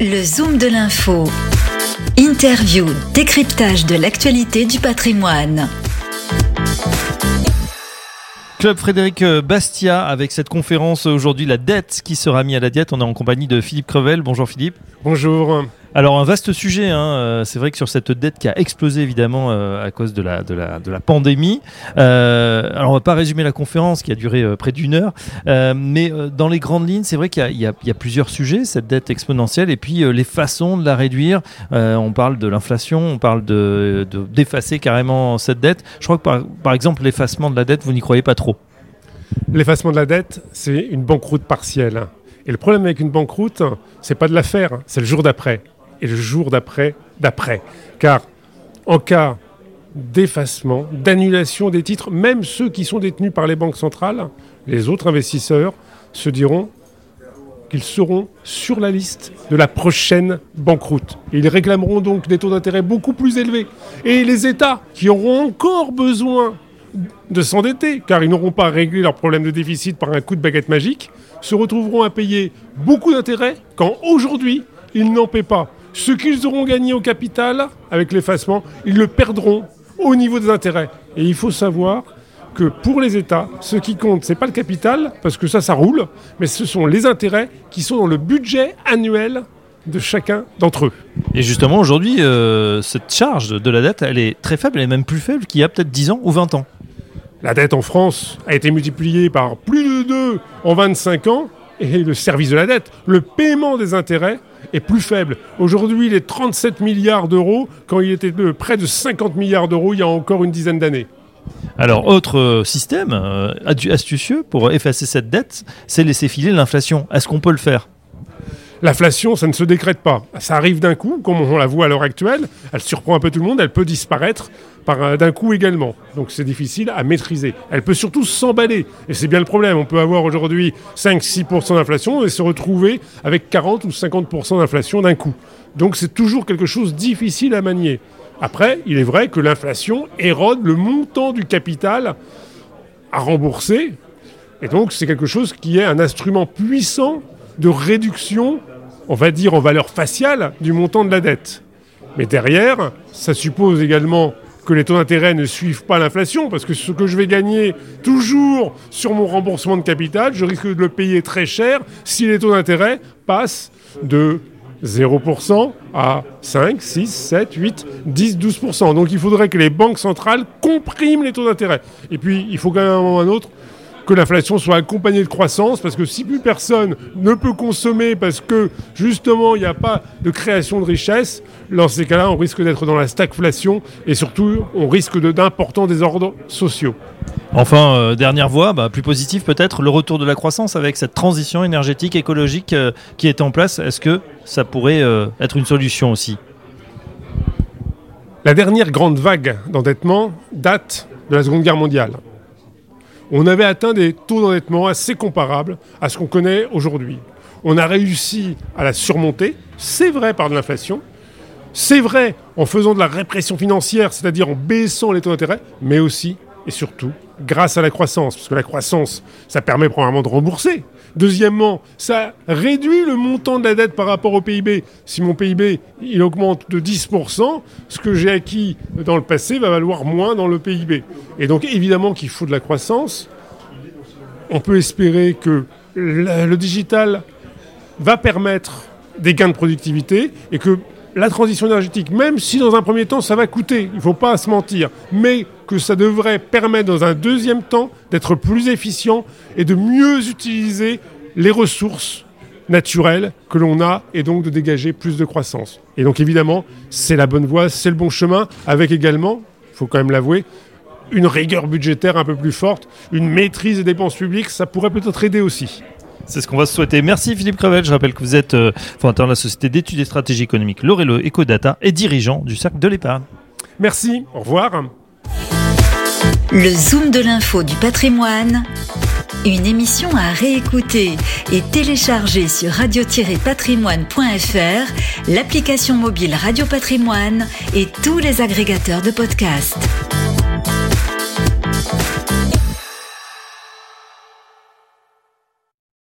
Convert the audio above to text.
Le Zoom de l'info. Interview, décryptage de l'actualité du patrimoine. Club Frédéric Bastia avec cette conférence aujourd'hui, la dette qui sera mise à la diète. On est en compagnie de Philippe Crevel. Bonjour Philippe. Bonjour. Alors un vaste sujet, hein. Euh, c'est vrai que sur cette dette qui a explosé évidemment euh, à cause de la, de la, de la pandémie. Euh, alors on va pas résumer la conférence qui a duré près d'une heure, mais dans les grandes lignes, c'est vrai qu'il y, a plusieurs sujets, cette dette exponentielle, et puis les façons de la réduire. on parle de l'inflation, on parle de d'effacer carrément cette dette. Je crois que par, par exemple l'effacement de la dette, vous n'y croyez pas trop. L'effacement de la dette, c'est une banqueroute partielle. Et le problème avec une banqueroute, c'est pas de la faire, c'est le jour d'après et le jour d'après, d'après. Car en cas d'effacement, d'annulation des titres, même ceux qui sont détenus par les banques centrales, les autres investisseurs se diront qu'ils seront sur la liste de la prochaine banqueroute. ils réclameront donc des taux d'intérêt beaucoup plus élevés. Et les États qui auront encore besoin de s'endetter, car ils n'auront pas réglé leur problème de déficit par un coup de baguette magique, se retrouveront à payer beaucoup d'intérêts quand aujourd'hui ils n'en paient pas. Ce qu'ils auront gagné au capital avec l'effacement, ils le perdront au niveau des intérêts. Et il faut savoir que pour les États, ce qui compte, ce n'est pas le capital, parce que ça, ça roule, mais ce sont les intérêts qui sont dans le budget annuel de chacun d'entre eux. Et justement, aujourd'hui, euh, cette charge de la dette, elle est très faible, elle est même plus faible qu'il y a peut-être 10 ans ou 20 ans. La dette en France a été multipliée par plus de 2 en 25 ans, et le service de la dette, le paiement des intérêts, est plus faible. Aujourd'hui, il est 37 milliards d'euros quand il était près de 50 milliards d'euros il y a encore une dizaine d'années. Alors, autre euh, système euh, astucieux pour effacer cette dette, c'est laisser filer l'inflation. Est-ce qu'on peut le faire? L'inflation, ça ne se décrète pas. Ça arrive d'un coup, comme on la voit à l'heure actuelle. Elle surprend un peu tout le monde, elle peut disparaître d'un coup également. Donc c'est difficile à maîtriser. Elle peut surtout s'emballer. Et c'est bien le problème. On peut avoir aujourd'hui 5-6% d'inflation et se retrouver avec 40 ou 50% d'inflation d'un coup. Donc c'est toujours quelque chose de difficile à manier. Après, il est vrai que l'inflation érode le montant du capital à rembourser. Et donc c'est quelque chose qui est un instrument puissant de réduction on va dire, en valeur faciale du montant de la dette. Mais derrière, ça suppose également que les taux d'intérêt ne suivent pas l'inflation, parce que ce que je vais gagner toujours sur mon remboursement de capital, je risque de le payer très cher si les taux d'intérêt passent de 0% à 5, 6, 7, 8, 10, 12%. Donc il faudrait que les banques centrales compriment les taux d'intérêt. Et puis il faut quand même à un moment ou un autre que l'inflation soit accompagnée de croissance, parce que si plus personne ne peut consommer parce que justement il n'y a pas de création de richesse, dans ces cas-là, on risque d'être dans la stagflation et surtout on risque d'importants désordres sociaux. Enfin, euh, dernière voie, bah, plus positive peut-être, le retour de la croissance avec cette transition énergétique, écologique euh, qui est en place. Est-ce que ça pourrait euh, être une solution aussi? La dernière grande vague d'endettement date de la Seconde Guerre mondiale on avait atteint des taux d'endettement assez comparables à ce qu'on connaît aujourd'hui. On a réussi à la surmonter, c'est vrai par de l'inflation, c'est vrai en faisant de la répression financière, c'est-à-dire en baissant les taux d'intérêt, mais aussi et surtout grâce à la croissance, parce que la croissance, ça permet premièrement de rembourser. Deuxièmement, ça réduit le montant de la dette par rapport au PIB. Si mon PIB, augmente de 10%, ce que j'ai acquis dans le passé va valoir moins dans le PIB. Et donc évidemment qu'il faut de la croissance. On peut espérer que le digital va permettre des gains de productivité et que la transition énergétique, même si dans un premier temps ça va coûter, il ne faut pas se mentir, mais que ça devrait permettre dans un deuxième temps d'être plus efficient et de mieux utiliser les ressources naturelles que l'on a et donc de dégager plus de croissance. Et donc évidemment, c'est la bonne voie, c'est le bon chemin, avec également, il faut quand même l'avouer, une rigueur budgétaire un peu plus forte, une maîtrise des dépenses publiques, ça pourrait peut-être aider aussi. C'est ce qu'on va se souhaiter. Merci Philippe Crevel. Je rappelle que vous êtes euh, fondateur de la société d'études et stratégies économiques Lorello Ecodata et dirigeant du Cercle de l'épargne. Merci. Au revoir. Le Zoom de l'info du patrimoine. Une émission à réécouter et télécharger sur radio-patrimoine.fr, l'application mobile Radio Patrimoine et tous les agrégateurs de podcasts.